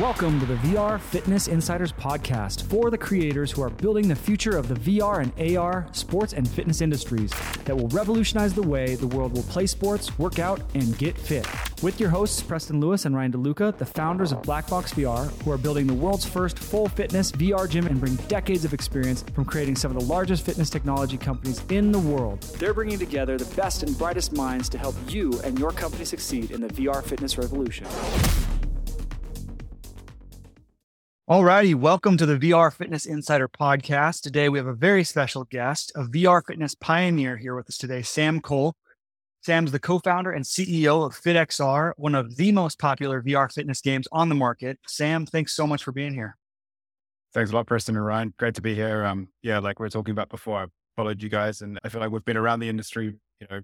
Welcome to the VR Fitness Insiders podcast for the creators who are building the future of the VR and AR sports and fitness industries that will revolutionize the way the world will play sports, work out, and get fit. With your hosts, Preston Lewis and Ryan DeLuca, the founders of Blackbox VR, who are building the world's first full fitness VR gym and bring decades of experience from creating some of the largest fitness technology companies in the world. They're bringing together the best and brightest minds to help you and your company succeed in the VR fitness revolution. Alrighty, welcome to the VR Fitness Insider podcast. Today we have a very special guest, a VR fitness pioneer here with us today, Sam Cole. Sam's the co-founder and CEO of FitXR, one of the most popular VR fitness games on the market. Sam, thanks so much for being here. Thanks a lot, Preston and Ryan. Great to be here. Um, yeah, like we are talking about before, I followed you guys, and I feel like we've been around the industry, you know,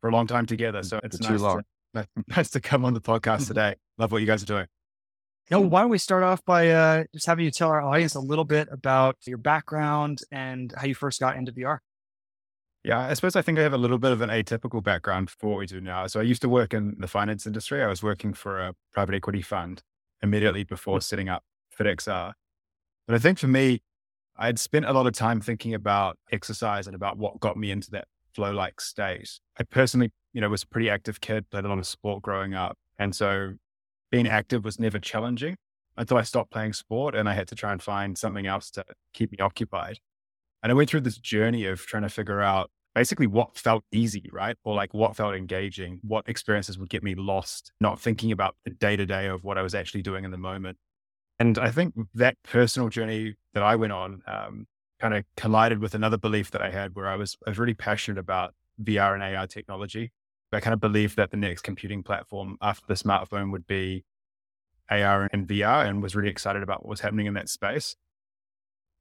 for a long time together. So it's nice to, nice to come on the podcast today. Love what you guys are doing. You know, hmm. why don't we start off by uh, just having you tell our audience a little bit about your background and how you first got into VR? Yeah, I suppose I think I have a little bit of an atypical background for what we do now. So I used to work in the finance industry. I was working for a private equity fund immediately before hmm. setting up FitXR. Uh, but I think for me, I had spent a lot of time thinking about exercise and about what got me into that flow like state. I personally, you know, was a pretty active kid, played a lot of sport growing up. And so being active was never challenging until I stopped playing sport and I had to try and find something else to keep me occupied. And I went through this journey of trying to figure out basically what felt easy, right? Or like what felt engaging, what experiences would get me lost, not thinking about the day to day of what I was actually doing in the moment. And I think that personal journey that I went on um, kind of collided with another belief that I had where I was, I was really passionate about VR and AR technology. I kind of believed that the next computing platform after the smartphone would be AR and VR and was really excited about what was happening in that space.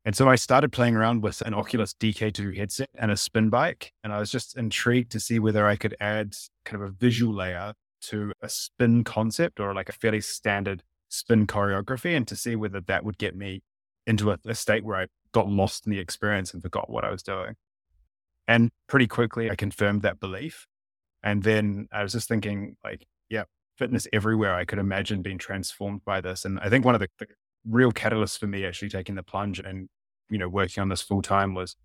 And so I started playing around with an Oculus DK2 headset and a spin bike. And I was just intrigued to see whether I could add kind of a visual layer to a spin concept or like a fairly standard spin choreography and to see whether that would get me into a, a state where I got lost in the experience and forgot what I was doing. And pretty quickly, I confirmed that belief. And then I was just thinking, like, yeah, fitness everywhere. I could imagine being transformed by this. And I think one of the, the real catalysts for me actually taking the plunge and, you know, working on this full time was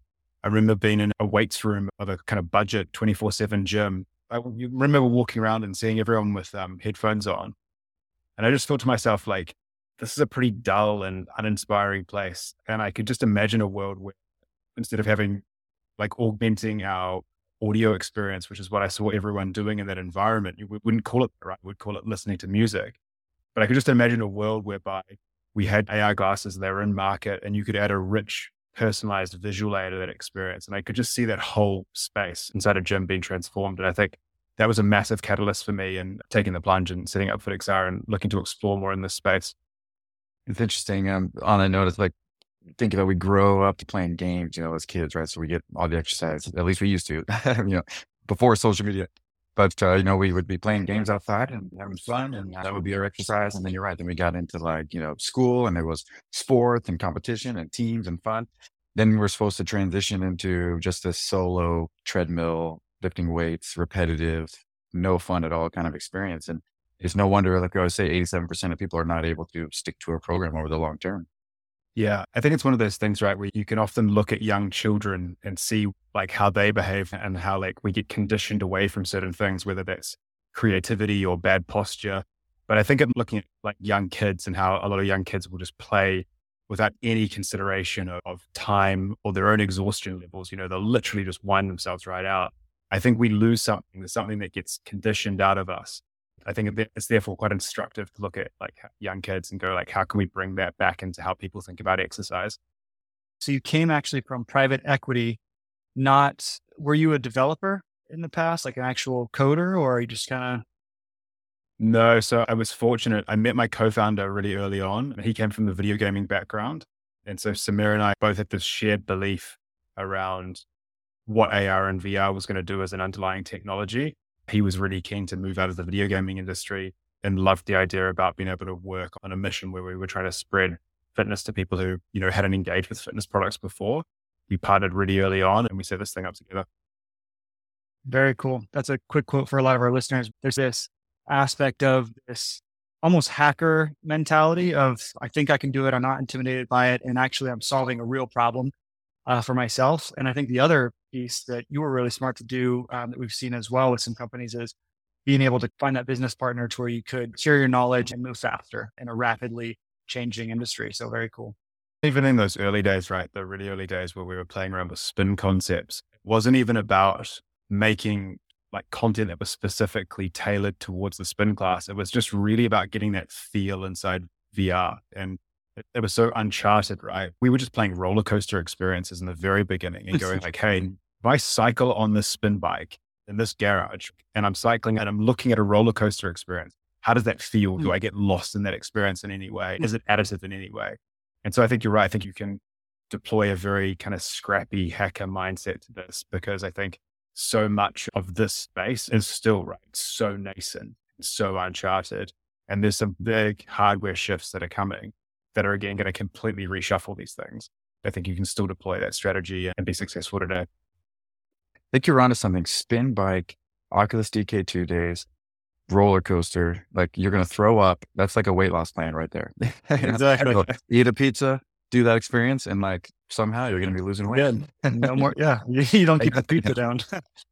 I remember being in a weights room of a kind of budget 24 7 gym. I remember walking around and seeing everyone with um, headphones on. And I just thought to myself, like, this is a pretty dull and uninspiring place. And I could just imagine a world where instead of having like augmenting our audio experience, which is what I saw everyone doing in that environment. We wouldn't call it right. We'd call it listening to music. But I could just imagine a world whereby we had AR glasses that were in market and you could add a rich, personalized visual layer to that experience. And I could just see that whole space inside a gym being transformed. And I think that was a massive catalyst for me and taking the plunge and setting up FitXR and looking to explore more in this space. It's interesting. Um, on a note, it's like think about we grow up to playing games, you know, as kids, right? So we get all the exercise. At least we used to, you know, before social media. But uh, you know, we would be playing games outside and having fun, and that would be our exercise. And then you're right. Then we got into like you know school, and there was sports and competition and teams and fun. Then we're supposed to transition into just a solo treadmill, lifting weights, repetitive, no fun at all kind of experience. And it's no wonder, like I always say, 87% of people are not able to stick to a program over the long term. Yeah, I think it's one of those things, right, where you can often look at young children and see like how they behave and how like we get conditioned away from certain things, whether that's creativity or bad posture. But I think I'm looking at like young kids and how a lot of young kids will just play without any consideration of, of time or their own exhaustion levels. You know, they'll literally just wind themselves right out. I think we lose something. There's something that gets conditioned out of us I think it's therefore quite instructive to look at like young kids and go like, how can we bring that back into how people think about exercise? So you came actually from private equity, not were you a developer in the past, like an actual coder, or are you just kind of no, so I was fortunate. I met my co-founder really early on. He came from the video gaming background. And so Sameer and I both had this shared belief around what AR and VR was going to do as an underlying technology he was really keen to move out of the video gaming industry and loved the idea about being able to work on a mission where we were trying to spread fitness to people who, you know, hadn't engaged with fitness products before. We partnered really early on and we set this thing up together. Very cool. That's a quick quote for a lot of our listeners. There's this aspect of this almost hacker mentality of I think I can do it. I'm not intimidated by it. And actually, I'm solving a real problem uh, for myself. And I think the other piece that you were really smart to do um, that we've seen as well with some companies is being able to find that business partner to where you could share your knowledge and move faster in a rapidly changing industry. So very cool. Even in those early days, right? The really early days where we were playing around with spin concepts, wasn't even about making like content that was specifically tailored towards the spin class. It was just really about getting that feel inside VR. And it, it, was so uncharted, right? We were just playing roller coaster experiences in the very beginning and going like, hey, if I cycle on this spin bike in this garage and I'm cycling and I'm looking at a roller coaster experience, how does that feel? Do hmm. I get lost in that experience in any way? Is it additive in any way? And so I think you're right. I think you can deploy a very kind of scrappy hacker mindset to this because I think so much of this space is still right, so nascent, and so uncharted. And there's some big hardware shifts that are coming that are again going to completely reshuffle these things. I think you can still deploy that strategy and be successful today. I think you're onto something. Spin bike, Oculus DK2 days, roller coaster. Like you're going to throw up. That's like a weight loss plan right there. exactly. eat a pizza, do that experience, and like somehow you're going to be losing weight. Yeah. No more. Yeah. You don't keep the pizza down.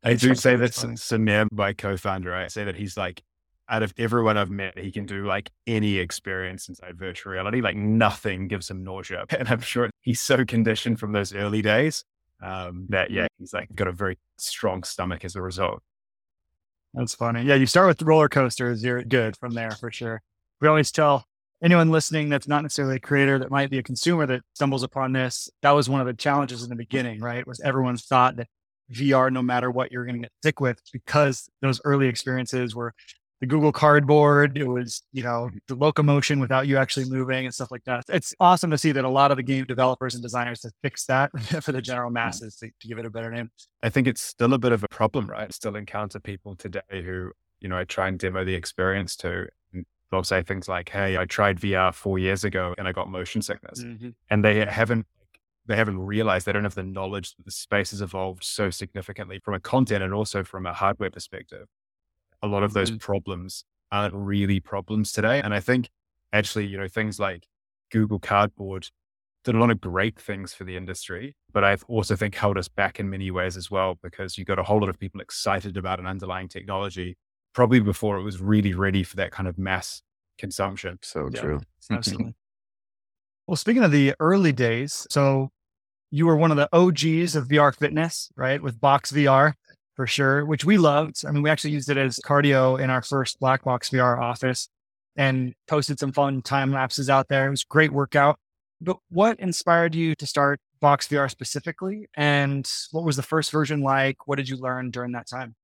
I do say that Sameer, my co-founder, I say that he's like, out of everyone I've met, he can do like any experience inside virtual reality. Like nothing gives him nausea. And I'm sure he's so conditioned from those early days um, that, yeah, he's like got a very strong stomach as a result. That's funny. Yeah. You start with roller coasters, you're good from there for sure. We always tell anyone listening that's not necessarily a creator that might be a consumer that stumbles upon this that was one of the challenges in the beginning right was everyone thought that vr no matter what you're going to get sick with because those early experiences were the google cardboard it was you know the locomotion without you actually moving and stuff like that it's awesome to see that a lot of the game developers and designers have fixed that for the general masses to, to give it a better name i think it's still a bit of a problem right I still encounter people today who you know i try and demo the experience to they'll say things like, Hey, I tried VR four years ago and I got motion sickness. Mm-hmm. And they haven't they haven't realized they don't have the knowledge that the space has evolved so significantly from a content and also from a hardware perspective. A lot of those mm-hmm. problems aren't really problems today. And I think actually, you know, things like Google Cardboard did a lot of great things for the industry, but I also think held us back in many ways as well, because you got a whole lot of people excited about an underlying technology probably before it was really ready for that kind of mass consumption. So yeah, true. Absolutely. well, speaking of the early days, so you were one of the OGs of VR fitness, right? With Box VR for sure, which we loved. I mean, we actually used it as cardio in our first Black Box VR office and posted some fun time lapses out there. It was great workout. But what inspired you to start Box VR specifically? And what was the first version like? What did you learn during that time?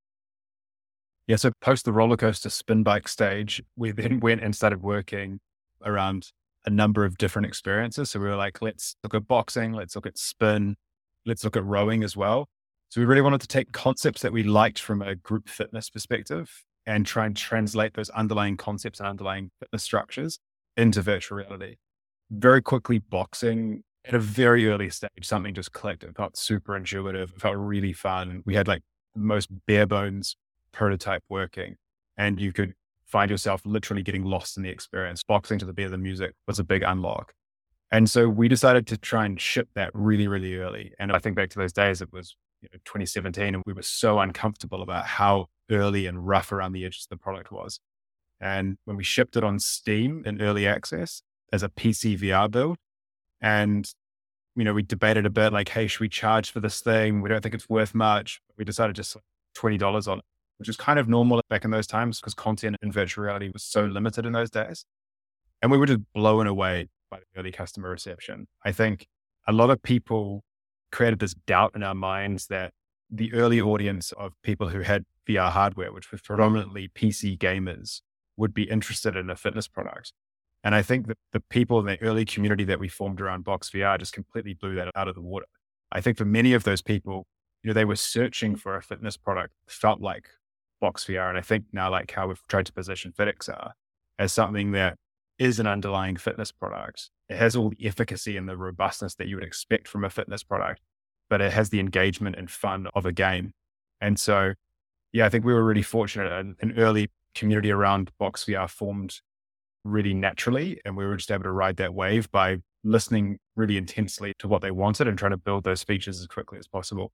Yeah, so post the roller coaster spin bike stage, we then went and started working around a number of different experiences. So we were like, let's look at boxing, let's look at spin, let's look at rowing as well. So we really wanted to take concepts that we liked from a group fitness perspective and try and translate those underlying concepts and underlying fitness structures into virtual reality. Very quickly, boxing at a very early stage, something just clicked. It felt super intuitive. It felt really fun. We had like the most bare bones prototype working and you could find yourself literally getting lost in the experience. Boxing to the beat of the music was a big unlock. And so we decided to try and ship that really, really early. And I think back to those days, it was you know, 2017, and we were so uncomfortable about how early and rough around the edges the product was. And when we shipped it on Steam in early access as a PC VR build, and you know, we debated a bit like, hey, should we charge for this thing? We don't think it's worth much. We decided just $20 on it which is kind of normal back in those times because content in virtual reality was so limited in those days. And we were just blown away by the early customer reception. I think a lot of people created this doubt in our minds that the early audience of people who had VR hardware, which was predominantly PC gamers, would be interested in a fitness product. And I think that the people in the early community that we formed around Box VR just completely blew that out of the water. I think for many of those people, you know, they were searching for a fitness product, felt like Box VR. And I think now, like how we've tried to position FitXR as something that is an underlying fitness product. It has all the efficacy and the robustness that you would expect from a fitness product, but it has the engagement and fun of a game. And so, yeah, I think we were really fortunate. An, an early community around Box VR formed really naturally. And we were just able to ride that wave by listening really intensely to what they wanted and trying to build those features as quickly as possible.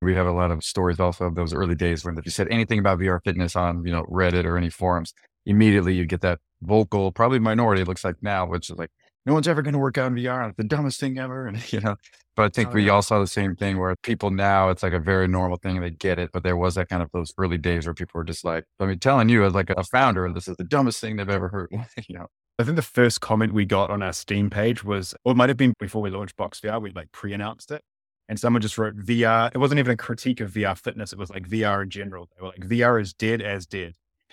We have a lot of stories also of those early days when if you said anything about VR fitness on, you know, Reddit or any forums, immediately you get that vocal, probably minority, looks like now, which is like, no one's ever going to work out in VR. It's the dumbest thing ever. And, you know, but I think oh, we yeah. all saw the same thing where people now, it's like a very normal thing. They get it. But there was that kind of those early days where people were just like, I mean, telling you as like a founder, this is the dumbest thing they've ever heard, you know. I think the first comment we got on our Steam page was, or it might have been before we launched Box VR, we like pre announced it. And someone just wrote VR. It wasn't even a critique of VR fitness. It was like VR in general. They were like, VR is dead as dead.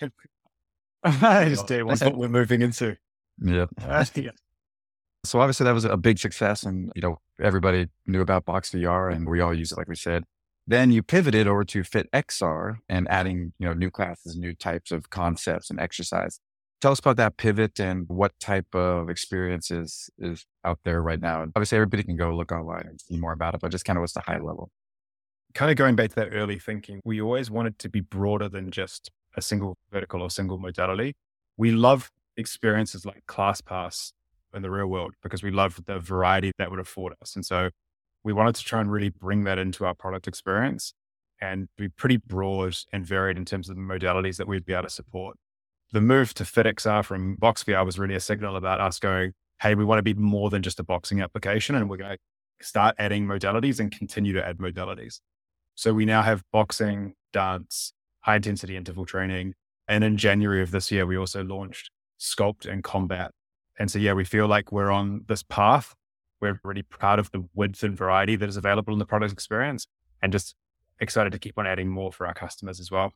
just dead. That's what we're moving into. Yeah. Yeah. So obviously that was a big success and, you know, everybody knew about Box VR and we all use it, like we said. Then you pivoted over to FitXR and adding, you know, new classes, new types of concepts and exercise. Tell us about that pivot and what type of experiences is out there right now. And obviously everybody can go look online and see more about it, but just kind of what's the high level. Kind of going back to that early thinking, we always wanted to be broader than just a single vertical or single modality. We love experiences like ClassPass in the real world because we love the variety that would afford us. And so we wanted to try and really bring that into our product experience and be pretty broad and varied in terms of the modalities that we'd be able to support. The move to FitXR from BoxVR was really a signal about us going, hey, we want to be more than just a boxing application and we're going to start adding modalities and continue to add modalities. So we now have boxing, dance, high intensity interval training. And in January of this year, we also launched Sculpt and Combat and so, yeah, we feel like we're on this path. We're really proud of the width and variety that is available in the product experience and just excited to keep on adding more for our customers as well.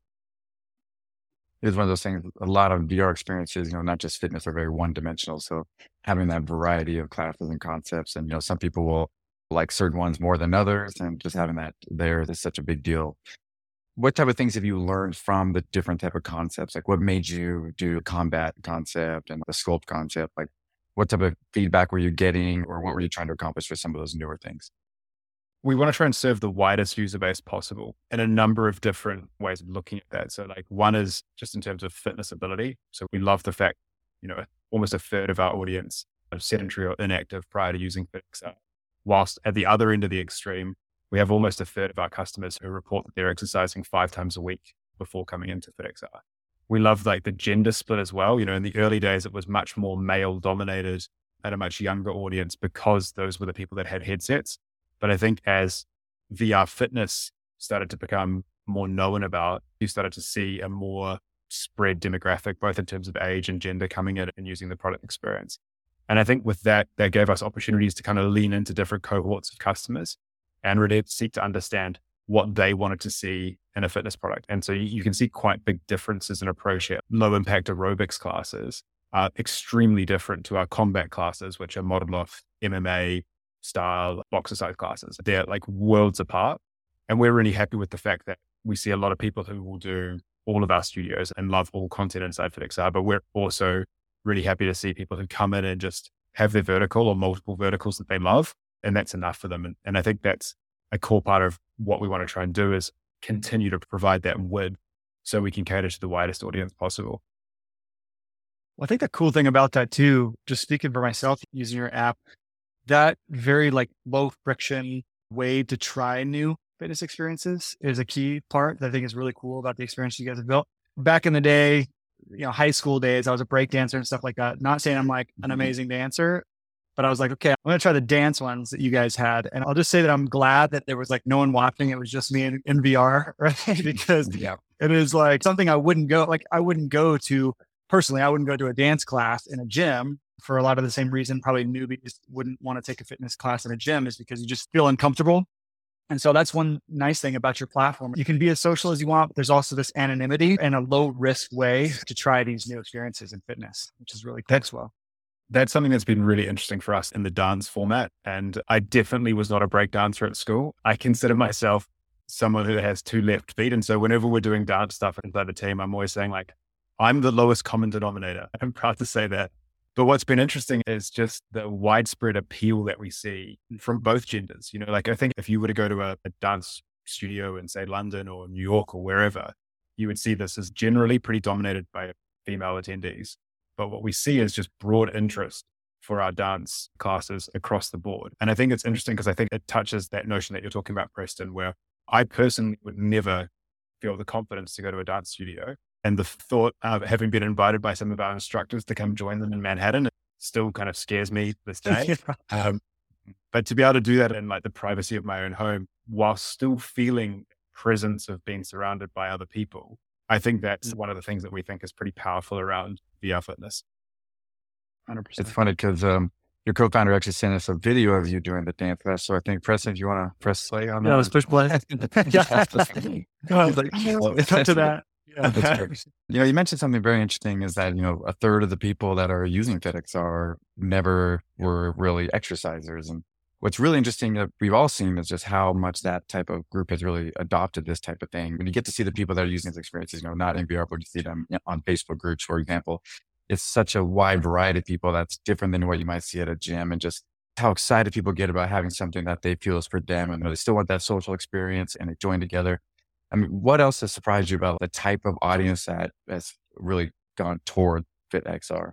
It's one of those things, a lot of VR experiences, you know, not just fitness are very one dimensional. So having that variety of classes and concepts, and, you know, some people will like certain ones more than others. And just having that there is such a big deal what type of things have you learned from the different type of concepts? Like what made you do combat concept and the sculpt concept? Like what type of feedback were you getting or what were you trying to accomplish with some of those newer things? We want to try and serve the widest user base possible in a number of different ways of looking at that. So like one is just in terms of fitness ability. So we love the fact, you know, almost a third of our audience are sedentary or inactive prior to using FitXR. Whilst at the other end of the extreme, we have almost a third of our customers who report that they're exercising five times a week before coming into FitXR. We love like the gender split as well. You know, in the early days, it was much more male dominated and a much younger audience because those were the people that had headsets. But I think as VR fitness started to become more known about, you started to see a more spread demographic, both in terms of age and gender coming in and using the product experience. And I think with that, that gave us opportunities to kind of lean into different cohorts of customers and really seek to understand what they wanted to see in a fitness product. And so you, you can see quite big differences in approach here. Low impact aerobics classes are extremely different to our combat classes, which are modeled off MMA style boxercise classes. They're like worlds apart. And we're really happy with the fact that we see a lot of people who will do all of our studios and love all content inside FitXR, but we're also really happy to see people who come in and just have their vertical or multiple verticals that they love and that's enough for them. And, and I think that's a core part of what we want to try and do is continue to provide that width so we can cater to the widest audience possible. Well, I think the cool thing about that too, just speaking for myself using your app, that very like low friction way to try new fitness experiences is a key part that I think is really cool about the experience you guys have built. Back in the day, you know, high school days, I was a break dancer and stuff like that. Not saying I'm like an mm-hmm. amazing dancer, but I was like, okay, I'm going to try the dance ones that you guys had. And I'll just say that I'm glad that there was like no one watching. It was just me in, in VR, right? because yeah. it is like something I wouldn't go, like I wouldn't go to personally, I wouldn't go to a dance class in a gym for a lot of the same reason probably newbies wouldn't want to take a fitness class in a gym is because you just feel uncomfortable. And so that's one nice thing about your platform. You can be as social as you want, but there's also this anonymity and a low risk way to try these new experiences in fitness, which is really cool as well that's something that's been really interesting for us in the dance format. And I definitely was not a break dancer at school. I consider myself someone who has two left feet. And so whenever we're doing dance stuff inside the team, I'm always saying like, I'm the lowest common denominator. I'm proud to say that. But what's been interesting is just the widespread appeal that we see from both genders. You know, like I think if you were to go to a, a dance studio in say London or New York or wherever, you would see this as generally pretty dominated by female attendees But what we see is just broad interest for our dance classes across the board. And I think it's interesting because I think it touches that notion that you're talking about, Preston, where I personally would never feel the confidence to go to a dance studio. And the thought of having been invited by some of our instructors to come join them in Manhattan still kind of scares me this day. um, but to be able to do that in like the privacy of my own home while still feeling presence of being surrounded by other people, I think that's one of the things that we think is pretty powerful around VR fitness. 100%. It's funny because um, your co-founder actually sent us a video of you doing the dance class. So I think, Preston, if you want to press play on that. Yeah, let's push play. yeah. Go ahead. Like, oh, to that. Yeah. you know, you mentioned something very interesting is that, you know, a third of the people that are using FitXR never were really exercisers. And what's really interesting that we've all seen is just how much that type of group has really adopted this type of thing. When you get to see the people that are using these experiences, you know, not in VR, but you see them on Facebook groups, for example, it's such a wide variety of people that's different than what you might see at a gym and just how excited people get about having something that they feel is for them and they still want that social experience and they join together. I mean, what else has surprised you about the type of audience that has really gone toward FitXR?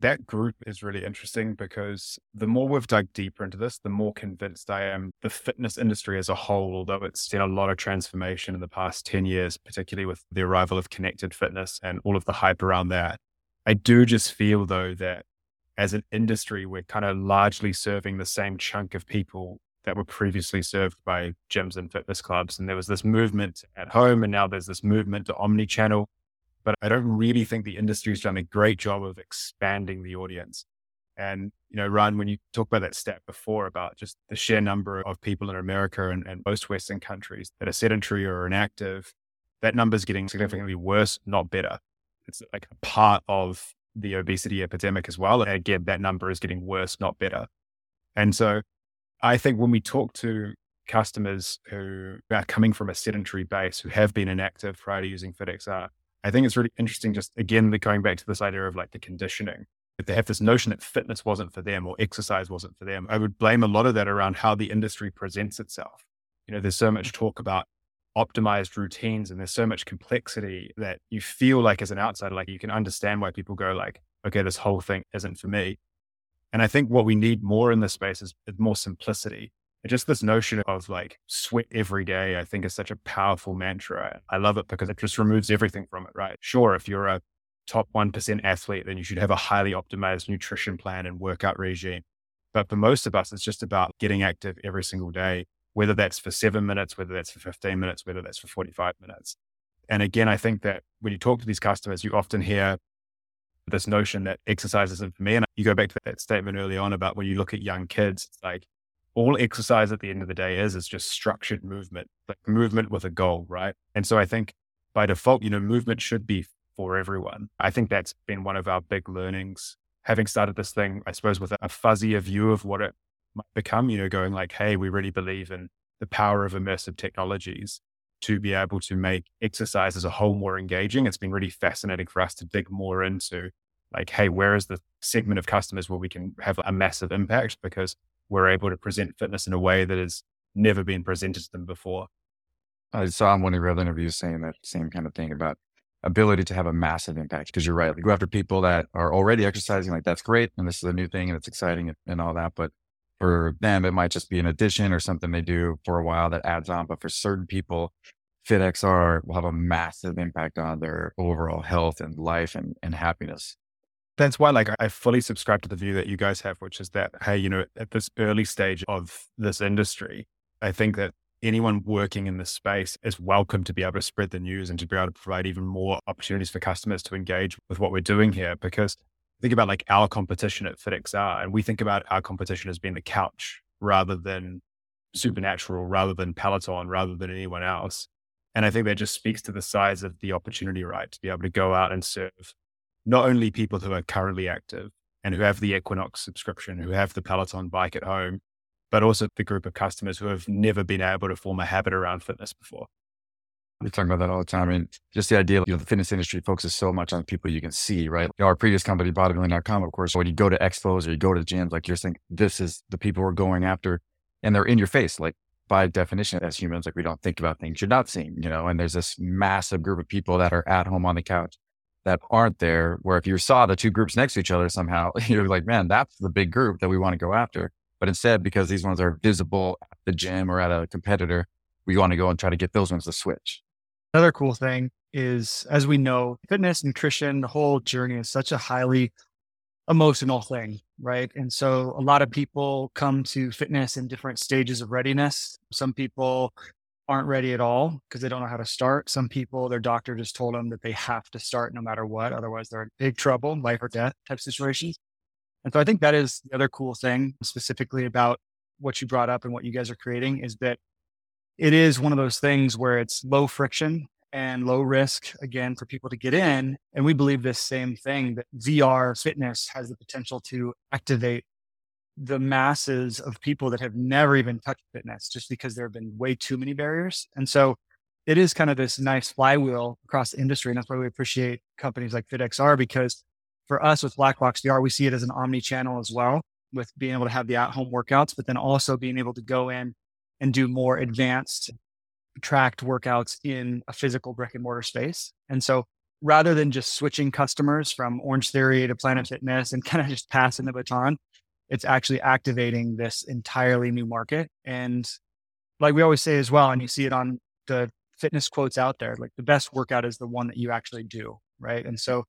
That group is really interesting because the more we've dug deeper into this, the more convinced I am the fitness industry as a whole, although it's seen a lot of transformation in the past 10 years, particularly with the arrival of connected fitness and all of the hype around that. I do just feel though that as an industry, we're kind of largely serving the same chunk of people that were previously served by gyms and fitness clubs. And there was this movement at home, and now there's this movement to omni channel. But I don't really think the industry's done a great job of expanding the audience. And, you know, Ryan, when you talk about that stat before about just the sheer number of people in America and, and most Western countries that are sedentary or inactive, that number is getting significantly worse, not better. It's like a part of the obesity epidemic as well. And again, that number is getting worse, not better. And so I think when we talk to customers who are coming from a sedentary base, who have been inactive prior to using FitXR, I think it's really interesting, just again, going back to this idea of like the conditioning. If they have this notion that fitness wasn't for them or exercise wasn't for them, I would blame a lot of that around how the industry presents itself. You know, there's so much mm-hmm. talk about optimized routines and there's so much complexity that you feel like as an outsider like you can understand why people go like okay this whole thing isn't for me and i think what we need more in this space is, more simplicity and just this notion of like sweat every day i think is such a powerful mantra i love it because it just removes everything from it right sure if you're a top 1% athlete then you should have a highly optimized nutrition plan and workout regime but for most of us it's just about getting active every single day whether that's for seven minutes, whether that's for 15 minutes, whether that's for 45 minutes. And again, I think that when you talk to these customers, you often hear this notion that exercise isn't for me. And you go back to that statement early on about when you look at young kids, it's like all exercise at the end of the day is, is just structured movement, like movement with a goal, right? And so I think by default, you know, movement should be for everyone. I think that's been one of our big learnings. Having started this thing, I suppose, with a fuzzier view of what it might become, you know, going like, hey, we really believe in the power of immersive technologies to be able to make exercise as a whole more engaging. It's been really fascinating for us to dig more into like, hey, where is the segment of customers where we can have a massive impact because we're able to present fitness in a way that has never been presented to them before. I saw in one of your other interviews saying that same kind of thing about ability to have a massive impact because you're right. Like go after people that are already exercising, like that's great. And this is a new thing and it's exciting and, and all that. But for them, it might just be an addition or something they do for a while that adds on. But for certain people, FitXR will have a massive impact on their overall health and life and, and happiness. That's why, like, I fully subscribe to the view that you guys have, which is that, hey, you know, at this early stage of this industry, I think that anyone working in this space is welcome to be able to spread the news and to be able to provide even more opportunities for customers to engage with what we're doing here. Because think about like our competition at FitXR, and we think about our competition as being the couch rather than supernatural, rather than Peloton, rather than anyone else. And I think that just speaks to the size of the opportunity, right? To be able to go out and serve not only people who are currently active and who have the Equinox subscription, who have the Peloton bike at home, but also the group of customers who have never been able to form a habit around fitness before. We talk about that all the time. I mean, just the idea, you know, the fitness industry focuses so much on people you can see, right? You know, our previous company, bodybuilding.com, of course, when you go to expos or you go to the gyms, like you're saying, this is the people we're going after and they're in your face. Like by definition, as humans, like we don't think about things you're not seeing, you know, and there's this massive group of people that are at home on the couch that aren't there. Where if you saw the two groups next to each other somehow, you're like, man, that's the big group that we want to go after. But instead, because these ones are visible at the gym or at a competitor, we want to go and try to get those ones to switch. Another cool thing is, as we know, fitness, nutrition, the whole journey is such a highly emotional thing, right? And so a lot of people come to fitness in different stages of readiness. Some people aren't ready at all because they don't know how to start. Some people, their doctor just told them that they have to start no matter what. Otherwise, they're in big trouble, life or death type situations. And so I think that is the other cool thing specifically about what you brought up and what you guys are creating is that it is one of those things where it's low friction and low risk again for people to get in. And we believe this same thing that VR fitness has the potential to activate the masses of people that have never even touched fitness just because there have been way too many barriers. And so it is kind of this nice flywheel across the industry. And that's why we appreciate companies like FitXR because for us with Black Box VR, we see it as an omni channel as well with being able to have the at home workouts, but then also being able to go in and do more advanced tracked workouts in a physical brick and mortar space. And so rather than just switching customers from Orange Theory to Planet Fitness and kind of just passing the baton, it's actually activating this entirely new market. And like we always say as well, and you see it on the fitness quotes out there, like the best workout is the one that you actually do. Right. And so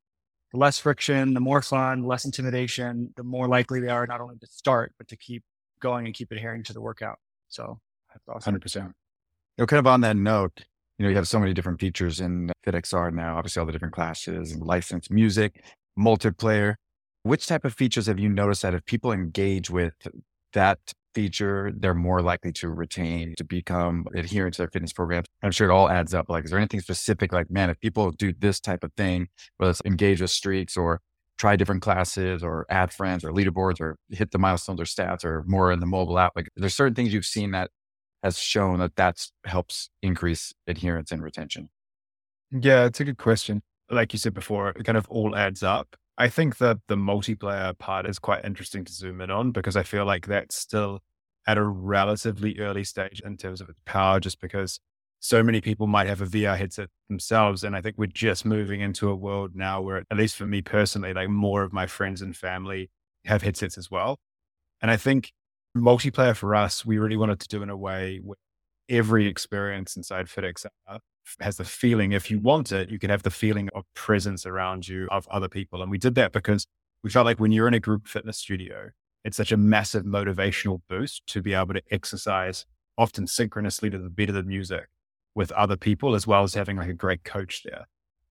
the less friction, the more fun, less intimidation, the more likely they are not only to start, but to keep going and keep adhering to the workout. So that's awesome. 100%. You know, kind of on that note, you know, you have so many different features in FitXR now, obviously all the different classes and licensed music, multiplayer. Which type of features have you noticed that if people engage with that feature, they're more likely to retain, to become adherent to their fitness programs? I'm sure it all adds up. Like, is there anything specific? Like, man, if people do this type of thing, whether it's engage with streaks or try different classes or add friends or leaderboards or hit the milestones or stats or more in the mobile app, like, there's certain things you've seen that has shown that that helps increase adherence and retention? Yeah, it's a good question. Like you said before, it kind of all adds up. I think that the multiplayer part is quite interesting to zoom in on because I feel like that's still at a relatively early stage in terms of its power, just because so many people might have a VR headset themselves. And I think we're just moving into a world now where, at least for me personally, like more of my friends and family have headsets as well. And I think multiplayer for us, we really wanted to do in a way where every experience inside FitXR has the feeling, if you want it, you can have the feeling of presence around you of other people. And we did that because we felt like when you're in a group fitness studio, it's such a massive motivational boost to be able to exercise often synchronously to the beat of the music with other people, as well as having like a great coach there.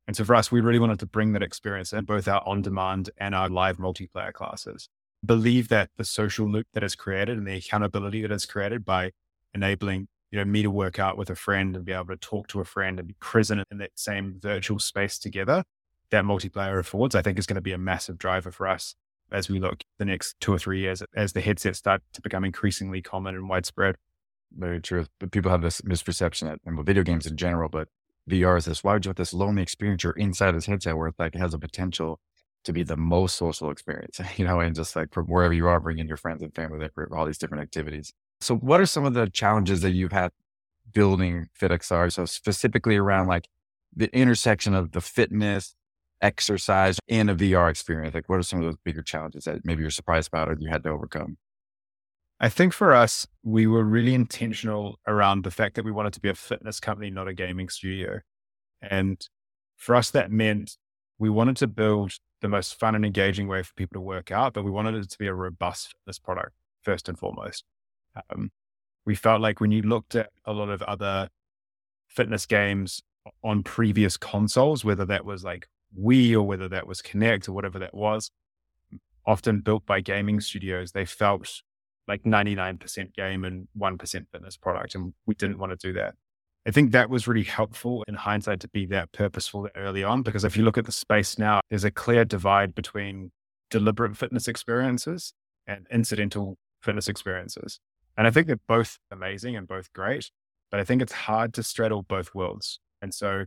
And so for us, we really wanted to bring that experience in both our on demand and our live multiplayer classes. Believe that the social loop that is created and the accountability that is created by enabling you know, me to work out with a friend and be able to talk to a friend and be present in that same virtual space together, that multiplayer affords, I think is going to be a massive driver for us as we look the next two or three years as the headsets start to become increasingly common and widespread. Very true. But people have this misperception that and video games in general, but VR is this, why would you want this lonely experience you're inside this headset where it's like it has a potential to be the most social experience, you know, and just like from wherever you are, bringing your friends and family for all these different activities. So, what are some of the challenges that you've had building FitXR? So, specifically around like the intersection of the fitness, exercise, and a VR experience. Like, what are some of those bigger challenges that maybe you're surprised about or you had to overcome? I think for us, we were really intentional around the fact that we wanted to be a fitness company, not a gaming studio. And for us, that meant we wanted to build the most fun and engaging way for people to work out, but we wanted it to be a robust fitness product first and foremost. Um, we felt like when you looked at a lot of other fitness games on previous consoles, whether that was like Wii or whether that was Kinect or whatever that was, often built by gaming studios, they felt like 99% game and 1% fitness product. And we didn't want to do that. I think that was really helpful in hindsight to be that purposeful early on, because if you look at the space now, there's a clear divide between deliberate fitness experiences and incidental fitness experiences. And I think they're both amazing and both great, but I think it's hard to straddle both worlds. And so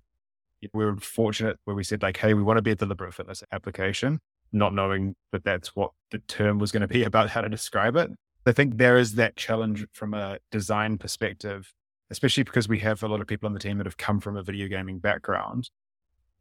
we were fortunate where we said like, Hey, we want to be a deliberate fitness application, not knowing that that's what the term was going to be about how to describe it. I think there is that challenge from a design perspective, especially because we have a lot of people on the team that have come from a video gaming background.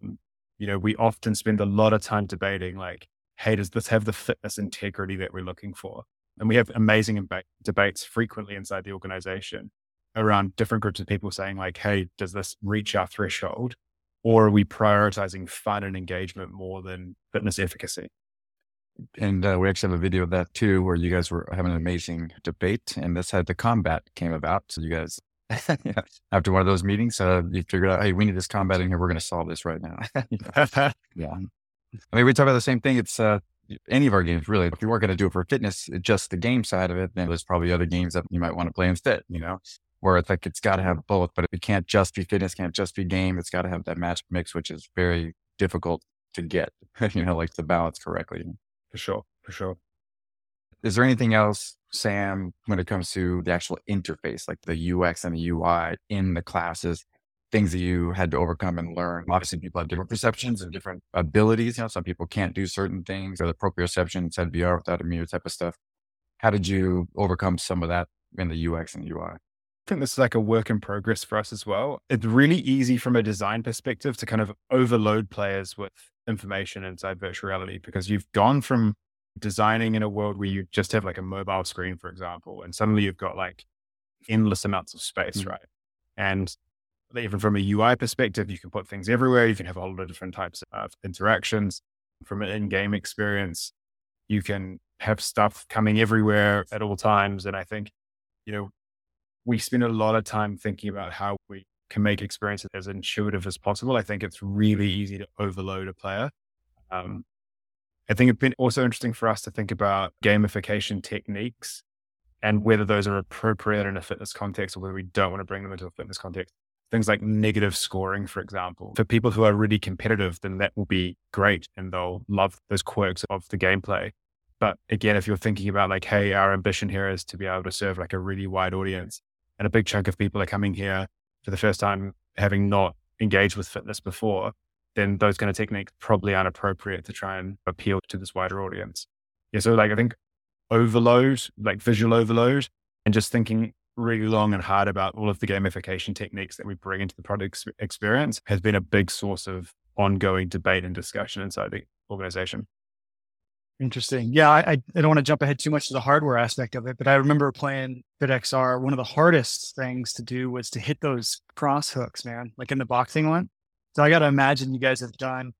Mm, you know, we often spend a lot of time debating like, hey, does this have the fitness integrity that we're looking for? And we have amazing imba- debates frequently inside the organization around different groups of people saying like, hey, does this reach our threshold? Or are we prioritizing fun and engagement more than fitness efficacy? And uh, we actually have a video of that too, where you guys were having an amazing debate, and that's how the combat came about. So you guys, yeah, after one of those meetings, uh, you figured out, hey, we need this combat in here. We're going to solve this right now. yeah. I mean, we talk about the same thing. It's uh, any of our games, really. If you weren't going to do it for fitness, just the game side of it, then there's probably other games that you might want to play instead, you know, where it's like, it's got to have both, but it can't just be fitness, can't just be game. It's got to have that match mix, which is very difficult to get, you know, like to balance correctly. For sure. For sure. Is there anything else, Sam, when it comes to the actual interface, like the UX and the UI in the classes, things that you had to overcome and learn? Obviously, people have different perceptions and different abilities. You know, some people can't do certain things or the proprioception said VR without a mirror type of stuff. How did you overcome some of that in the UX and UI? I think this is like a work in progress for us as well. It's really easy from a design perspective to kind of overload players with information inside virtual reality because you've gone from designing in a world where you just have like a mobile screen, for example, and suddenly you've got like endless amounts of space, mm-hmm. right? And even from a UI perspective, you can put things everywhere. You can have a whole lot of different types of interactions. From an in-game experience, you can have stuff coming everywhere at all times. And I think, you know, we spend a lot of time thinking about how we can make experiences as intuitive as possible. I think it's really easy to overload a player. Um, I think it's been also interesting for us to think about gamification techniques and whether those are appropriate in a fitness context or whether we don't want to bring them into a fitness context. Things like negative scoring, for example. For people who are really competitive, then that will be great and they'll love those quirks of the gameplay. But again, if you're thinking about like, hey, our ambition here is to be able to serve like a really wide audience and a big chunk of people are coming here for the first time having not engaged with fitness before, then those kind of techniques probably aren't appropriate to try and appeal to this wider audience. Yeah. So like I think overload, like visual overload, and just thinking really long and hard about all of the gamification techniques that we bring into the product experience has been a big source of ongoing debate and discussion inside the organization. Interesting. Yeah, I, I don't want to jump ahead too much to the hardware aspect of it, but I remember playing FitXR. One of the hardest things to do was to hit those cross hooks, man, like in the boxing one. So I got to imagine you guys have done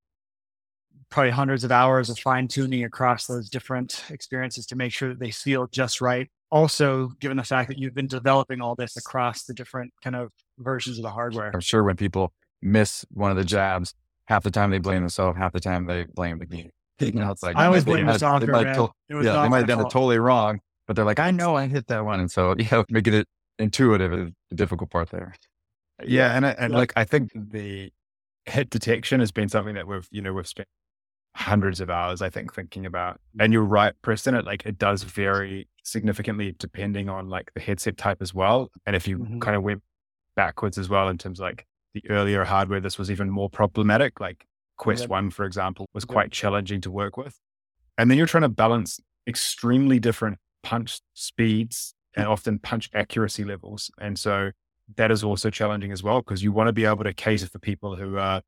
probably hundreds of hours of fine tuning across those different experiences to make sure that they feel just right. Also, given the fact that you've been developing all this across the different kind of versions of the hardware. I'm sure when people miss one of the jabs, half the time they blame themselves, half the time they blame the game. You know, it's like I always blame the soccer, man. To- yeah, they might have done it totally wrong, but they're like, I know I hit that one, and so yeah, making it intuitive is the difficult part there. Yeah, and and like I think the hit detection has been something that we've, you know, we've spent hundreds of hours, I think, thinking about. And you're right, Preston, it like it does vary significantly depending on like the headset type as well. And if you mm-hmm. kind of went backwards as well in terms of like the earlier hardware, this was even more problematic. Like Quest yep. One, for example, was quite yep. challenging to work with. And then you're trying to balance extremely different punch speeds and often punch accuracy levels. And so that is also challenging as well because you want to be able to cater for people who are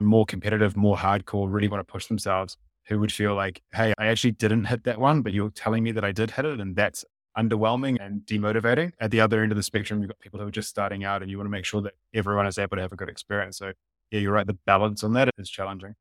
more competitive, more hardcore, really want to push themselves, who would feel like, hey, I actually didn't hit that one, but you're telling me that I did hit it. And that's underwhelming and demotivating. At the other end of the spectrum, you've got people who are just starting out and you want to make sure that everyone is able to have a good experience. So, yeah, you're right. The balance on that is challenging.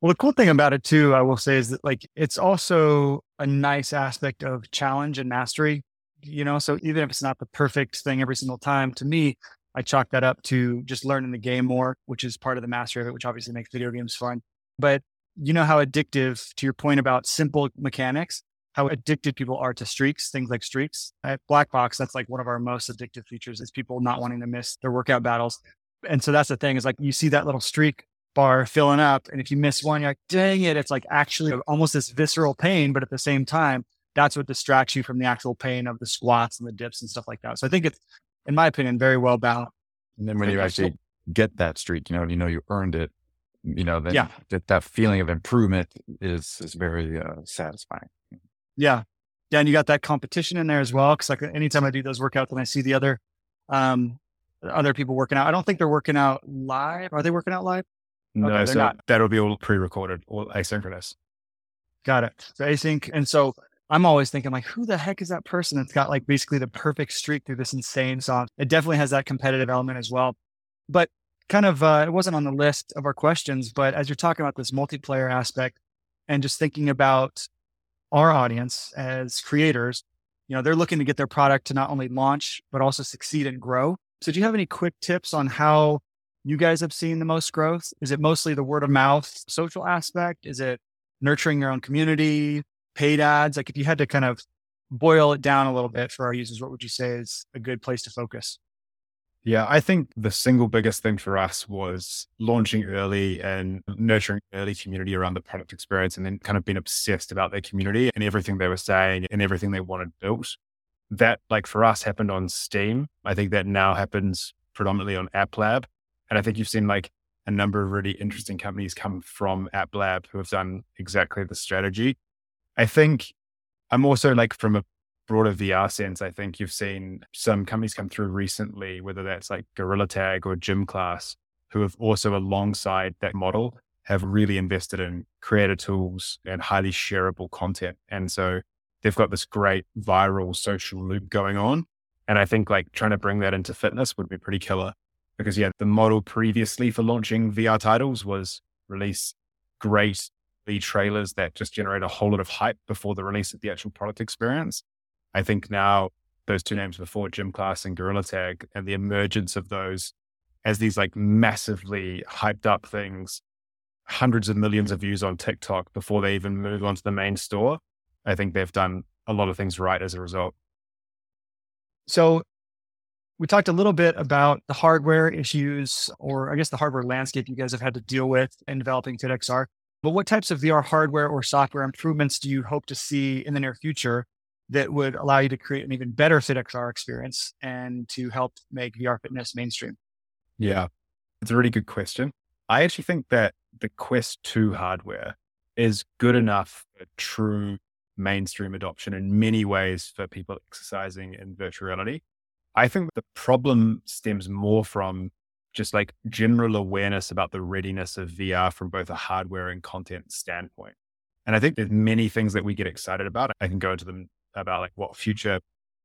Well, the cool thing about it too, I will say, is that like it's also a nice aspect of challenge and mastery you know, so even if it's not the perfect thing every single time, to me, I chalk that up to just learning the game more, which is part of the mastery of it, which obviously makes video games fun. But you know how addictive, to your point about simple mechanics, how addicted people are to streaks, things like streaks. At Black Box, that's like one of our most addictive features is people not wanting to miss their workout battles. And so that's the thing is like you see that little streak bar filling up. And if you miss one, you're like, dang it. It's like actually almost this visceral pain, but at the same time, that's what distracts you from the actual pain of the squats and the dips and stuff like that. So I think it's, in my opinion, very well balanced. And then when you actually get that streak, you know, you know you earned it, you know, then yeah. that, that feeling of improvement is is very uh, satisfying. Yeah. Yeah. And you got that competition in there as well. Cause like anytime I do those workouts and I see the other um other people working out, I don't think they're working out live. Are they working out live? No, Okay, so they're not. that'll be all pre-recorded, all asynchronous. Got it. So async. And so I'm always thinking like, who the heck is that person that's got like basically the perfect streak through this insane song? It definitely has that competitive element as well. But kind of, uh, it wasn't on the list of our questions, but as you're talking about this multiplayer aspect and just thinking about our audience as creators, you know, they're looking to get their product to not only launch, but also succeed and grow. So do you have any quick tips on how you guys have seen the most growth? Is it mostly the word of mouth social aspect? Is it nurturing your own community, paid ads? Like if you had to kind of boil it down a little bit for our users, what would you say is a good place to focus? Yeah, I think the single biggest thing for us was launching early and nurturing early community around the product experience and then kind of being obsessed about their community and everything they were saying and everything they wanted built. That, like for us, happened on Steam. I think that now happens predominantly on App Lab. And I think you've seen like a number of really interesting companies come from App Lab who have done exactly the strategy. I think I'm also like from a broader VR sense, I think you've seen some companies come through recently, whether that's like Gorilla Tag or Gym Class, who have also alongside that model have really invested in creator tools and highly shareable content. And so they've got this great viral social loop going on. And I think like trying to bring that into fitness would be pretty killer because yeah, the model previously for launching VR titles was release great trailers that just generate a whole lot of hype before the release of the actual product experience. I think now those two names before Gym Class and Gorilla Tag and the emergence of those as these like massively hyped up things, hundreds of millions of views on TikTok before they even move onto the main store. I think they've done a lot of things right as a result. So we talked a little bit about the hardware issues, or I guess the hardware landscape you guys have had to deal with in developing FitXR. But what types of VR hardware or software improvements do you hope to see in the near future that would allow you to create an even better FitXR experience and to help make VR fitness mainstream? Yeah, it's a really good question. I actually think that the Quest 2 hardware is good enough for true mainstream adoption in many ways for people exercising in virtual reality. I think the problem stems more from just like general awareness about the readiness of VR from both a hardware and content standpoint. And I think there's many things that we get excited about. I can go into them about like what future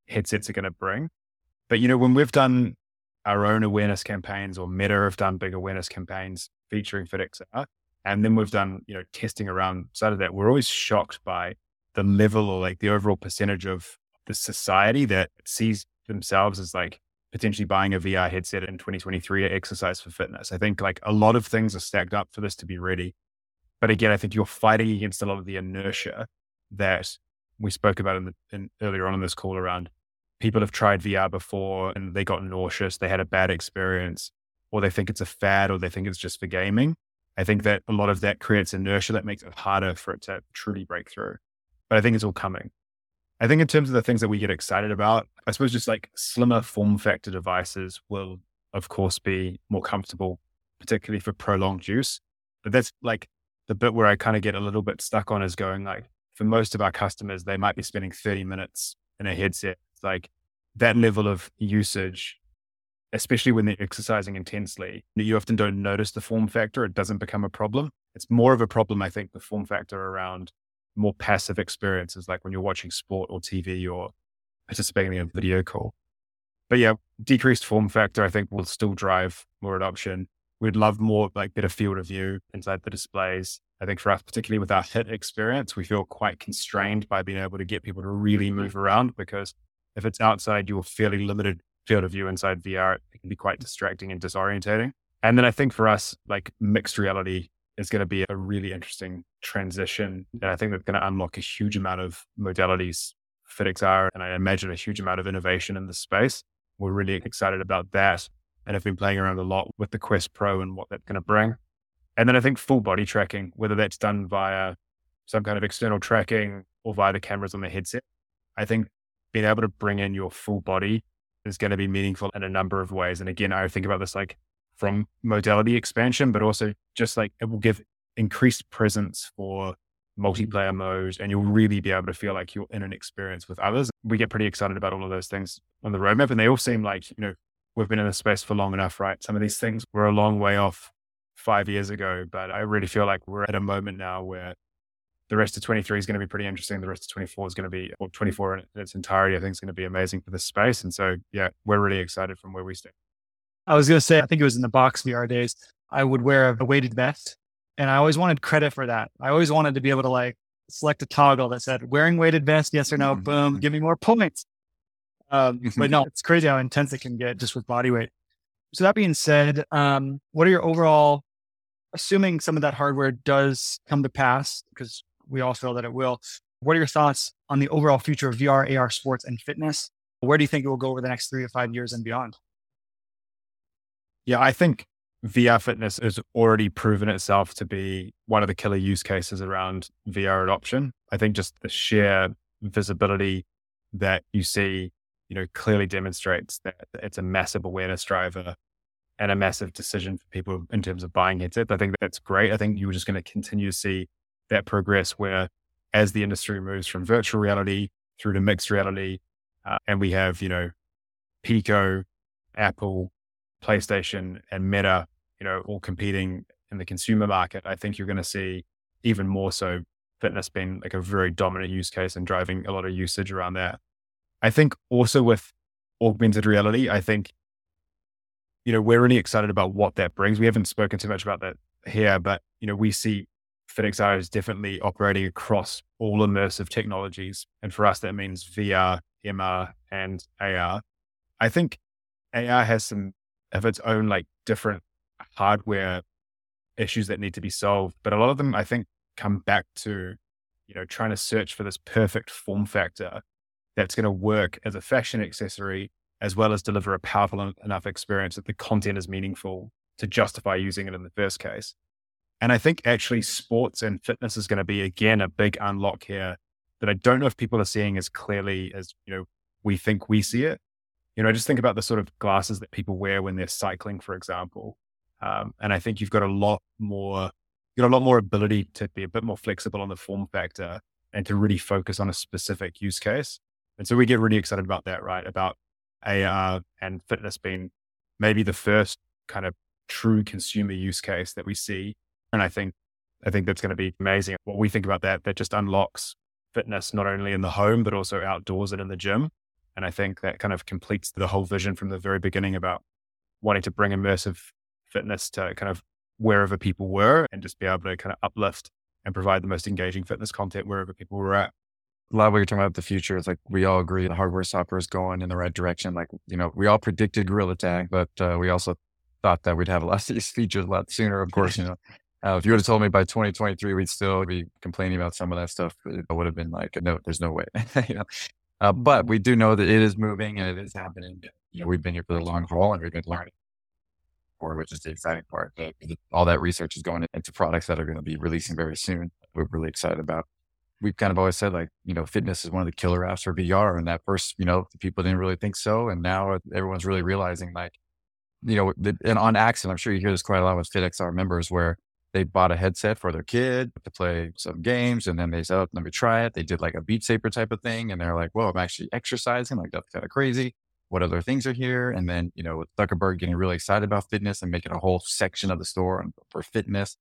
headsets are going to bring. But you know, when we've done our own awareness campaigns or Meta have done big awareness campaigns featuring FitXR, and then we've done, you know, testing around side of that, we're always shocked by the level or like the overall percentage of the society that sees themselves as like potentially buying a VR headset in 2023 to exercise for fitness. I think like a lot of things are stacked up for this to be ready. But again, I think you're fighting against a lot of the inertia that we spoke about in the in, earlier on in this call around people have tried VR before and they got nauseous, they had a bad experience, or they think it's a fad, or they think it's just for gaming. I think that a lot of that creates inertia that makes it harder for it to truly break through. But I think it's all coming. I think in terms of the things that we get excited about, I suppose just like slimmer form factor devices will, of course, be more comfortable, particularly for prolonged use. But that's like the bit where I kind of get a little bit stuck on is going like, for most of our customers, they might be spending 30 minutes in a headset. It's like that level of usage, especially when they're exercising intensely, you often don't notice the form factor. It doesn't become a problem. It's more of a problem, I think, the form factor around more passive experiences, like when you're watching sport or TV or participating in a video call. But yeah, decreased form factor, I think, will still drive more adoption. We'd love more like better field of view inside the displays. I think for us, particularly with our HIIT experience, we feel quite constrained by being able to get people to really mm-hmm. move around because if it's outside your fairly limited field of view inside VR, it can be quite distracting and disorientating. And then I think for us, like mixed reality is going to be a really interesting transition. And I think that's going to unlock a huge amount of modalities FitXR, and I imagine a huge amount of innovation in the space. We're really excited about that and I've been playing around a lot with the Quest Pro and what that's going to bring. And then I think full body tracking, whether that's done via some kind of external tracking or via the cameras on the headset, I think being able to bring in your full body is going to be meaningful in a number of ways. And again, I think about this like from modality expansion, but also just like it will give increased presence for multiplayer mm. mode and you'll really be able to feel like you're in an experience with others. We get pretty excited about all of those things on the roadmap and they all seem like, you know, we've been in the space for long enough, right? Some of these things we're a long way off five years ago, but I really feel like we're at a moment now where the rest of 23 is going to be pretty interesting. The rest of 24 is going to be, or 24 in its entirety, I think is going to be amazing for this space. And so, yeah, we're really excited from where we stand. I was going to say, I think it was in the BoxVR days, I would wear a weighted vest. And I always wanted credit for that. I always wanted to be able to like select a toggle that said wearing weighted vest, yes or no, mm-hmm. boom, give me more points. Um, but no, it's crazy how intense it can get just with body weight. So that being said, um, what are your overall, assuming some of that hardware does come to pass, because we all feel that it will, what are your thoughts on the overall future of VR, AR sports and fitness? Where do you think it will go over the next three to five years and beyond? Yeah, I think VR fitness has already proven itself to be one of the killer use cases around VR adoption. I think just the sheer visibility that you see you know, clearly demonstrates that it's a massive awareness driver and a massive decision for people in terms of buying headsets. I think that's great. I think you're just going to continue to see that progress where as the industry moves from virtual reality through to mixed reality, uh, and we have, you know, Pico, Apple, PlayStation, and Meta, you know, all competing in the consumer market, I think you're going to see even more so fitness being like a very dominant use case and driving a lot of usage around that. I think also with augmented reality, I think, you know, we're really excited about what that brings. We haven't spoken too much about that here, but, you know, we see FitXR is definitely operating across all immersive technologies. And for us, that means VR, MR, and AR. I think AR has some of its own like different hardware issues that need to be solved, but a lot of them I think come back to, you know, trying to search for this perfect form factor that's going to work as a fashion accessory as well as deliver a powerful enough experience that the content is meaningful to justify using it in the first case. And I think actually sports and fitness is going to be again a big unlock here that I don't know if people are seeing as clearly as, you know, we think we see it. You know, I just think about the sort of glasses that people wear when they're cycling, for example. Um, and I think you've got a lot more, you got a lot more ability to be a bit more flexible on the form factor and to really focus on a specific use case. And so we get really excited about that, right? About AR and fitness being maybe the first kind of true consumer use case that we see. And I think, I think that's going to be amazing. What we think about that, that just unlocks fitness not only in the home, but also outdoors and in the gym. And I think that kind of completes the whole vision from the very beginning about wanting to bring immersive fitness to kind of wherever people were and just be able to kind of uplift and provide the most engaging fitness content wherever people were at a lot of what you're talking about the future is like we all agree the hardware software is going in the right direction. Like, you know, we all predicted Gorilla Tag, but uh, we also thought that we'd have a lot of these features a lot sooner, of course, you know. Uh, if you would have told me by 2023 we'd still be complaining about some of that stuff, it would have been like, no, there's no way. you know? Uh, but we do know that it is moving and it is happening. You know, we've been here for the long haul and we've been learning for which is the exciting part. All that research is going into products that are going to be releasing very soon. We're really excited about we've kind of always said like, you know, fitness is one of the killer apps for VR. And that first, you know, people didn't really think so. And now everyone's really realizing like, you know, and on accident, I'm sure you hear this quite a lot with FitXR members where they bought a headset for their kid to play some games. And then they said, oh, let me try it. They did like a Beat Saber type of thing. And they're like, whoa, I'm actually exercising. Like that's kind of crazy. What other things are here? And then, you know, with Zuckerberg getting really excited about fitness and making a whole section of the store for fitness,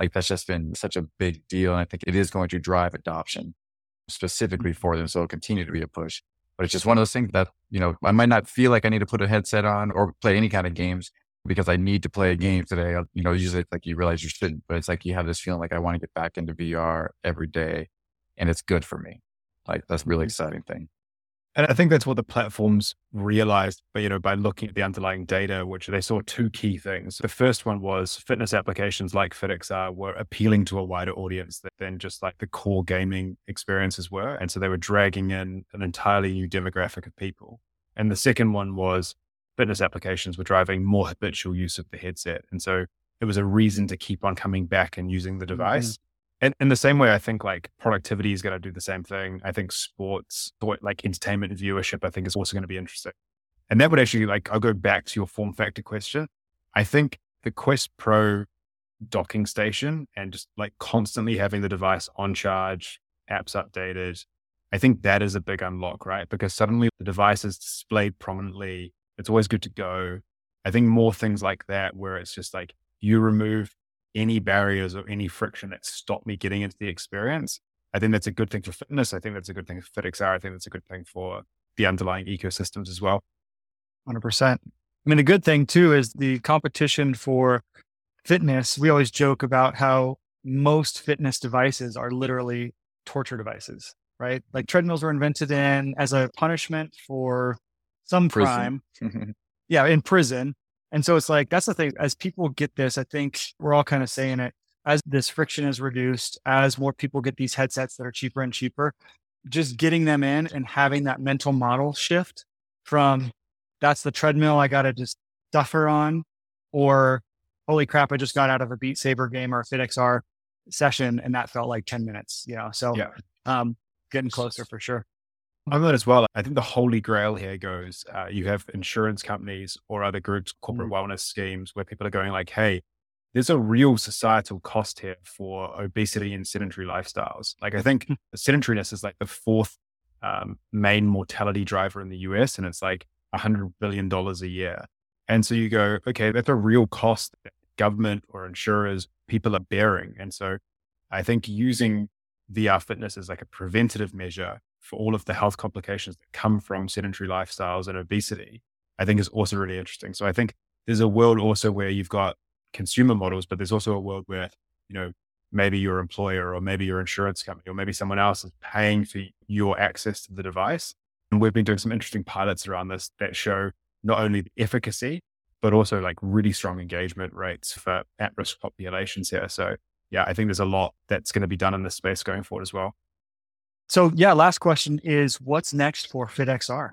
like that's just been such a big deal. And I think it is going to drive adoption specifically for them. So it'll continue to be a push. But it's just one of those things that, you know, I might not feel like I need to put a headset on or play any kind of games because I need to play a game today. You know, usually it's like you realize you shouldn't, but it's like you have this feeling like I want to get back into VR every day and it's good for me. Like that's really mm-hmm. exciting thing. And I think that's what the platforms realized, but you know, by looking at the underlying data, which they saw two key things. The first one was fitness applications like FitXR were appealing to a wider audience than just like the core gaming experiences were. And so they were dragging in an entirely new demographic of people. And the second one was fitness applications were driving more habitual use of the headset. And so it was a reason to keep on coming back and using the mm-hmm. device. Mm-hmm. And in the same way, I think like productivity is going to do the same thing. I think sports, like entertainment viewership, I think is also going to be interesting. And that would actually like, I'll go back to your form factor question. I think the Quest Pro docking station and just like constantly having the device on charge, apps updated, I think that is a big unlock, right? Because suddenly the device is displayed prominently. It's always good to go. I think more things like that, where it's just like you remove any barriers or any friction that stop me getting into the experience. I think that's a good thing for fitness. I think that's a good thing for FitXR. I think that's a good thing for the underlying ecosystems as well. 100%. I mean, a good thing too is the competition for fitness. We always joke about how most fitness devices are literally torture devices, right? Like treadmills were invented in as a punishment for some prison. crime. yeah, in prison. And so it's like, that's the thing. As people get this, I think we're all kind of saying it as this friction is reduced, as more people get these headsets that are cheaper and cheaper, just getting them in and having that mental model shift from that's the treadmill I got to just duffer on, or holy crap, I just got out of a Beat Saber game or a FitXR session and that felt like 10 minutes, you know? So, yeah. um, getting closer for sure. On that as well, I think the holy grail here goes uh, you have insurance companies or other groups, corporate mm wellness schemes where people are going like, hey, there's a real societal cost here for obesity and sedentary lifestyles. Like, I think hmm. sedentariness is like the fourth um, main mortality driver in the US, and it's like $100 billion a year. And so you go, okay, that's a real cost that government or insurers, people are bearing. And so I think using VR fitness as like a preventative measure for all of the health complications that come from sedentary lifestyles and obesity, I think is also really interesting. So I think there's a world also where you've got consumer models, but there's also a world where, you know, maybe your employer or maybe your insurance company or maybe someone else is paying for your access to the device. And we've been doing some interesting pilots around this that show not only the efficacy, but also like really strong engagement rates for at risk populations here. So, yeah, I think there's a lot that's going to be done in this space going forward as well. So, yeah, last question is what's next for FitXR?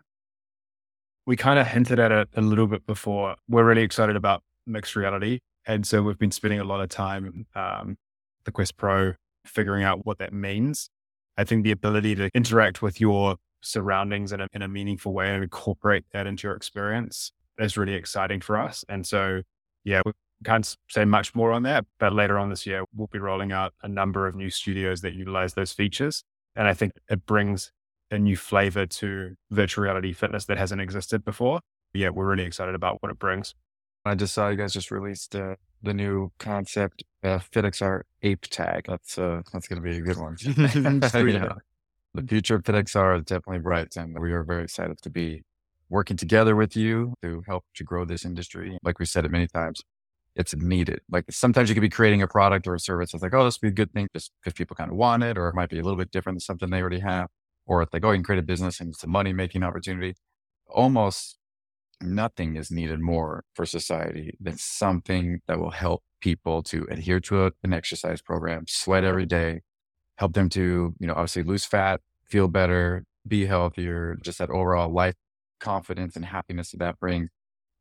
We kind of hinted at it a little bit before. We're really excited about mixed reality. And so we've been spending a lot of time, um, the Quest Pro, figuring out what that means. I think the ability to interact with your surroundings in a, in a meaningful way and incorporate that into your experience is really exciting for us. And so, yeah, we can't say much more on that, but later on this year, we'll be rolling out a number of new studios that utilize those features. And I think it brings a new flavor to virtual reality fitness that hasn't existed before. But Yeah, we're really excited about what it brings. I just saw you guys just released uh, the new concept, uh, FitXR Ape Tag. That's uh, that's going to be a good one. yeah. The future of FitXR is definitely bright, and we are very excited to be working together with you to help to grow this industry. Like we said it many times, it's needed. Like sometimes you could be creating a product or a service that's like, oh, this would be a good thing just because people kind of want it, or it might be a little bit different than something they already have. Or it's like, oh, you create a business and it's a money making opportunity. Almost nothing is needed more for society than something that will help people to adhere to a, an exercise program, sweat every day, help them to, you know, obviously lose fat, feel better, be healthier, just that overall life confidence and happiness that that brings.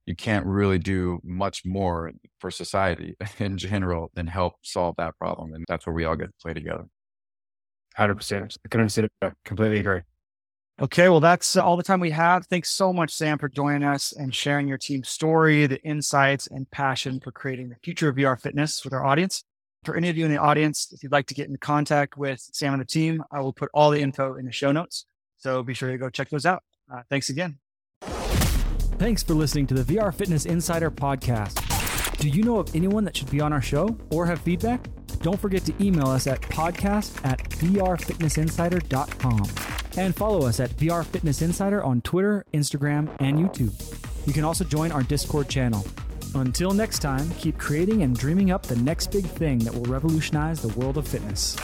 You can't really do much more for society in general than help solve that problem. And that's where we all get to play together. 100%. I couldn't say it. Completely agree. Okay, well, that's all the time we have. Thanks so much, Sam, for joining us and sharing your team's story, the insights, and passion for creating the future of VR fitness with our audience. For any of you in the audience, if you'd like to get in contact with Sam and the team, I will put all the info in the show notes. So be sure to go check those out. Uh, thanks again. Thanks for listening to the VR Fitness Insider podcast. Do you know of anyone that should be on our show or have feedback? Don't forget to email us at podcast at vrfitnessinsider.com and follow us at VR Fitness Insider on Twitter, Instagram, and YouTube. You can also join our Discord channel. Until next time, keep creating and dreaming up the next big thing that will revolutionize the world of fitness.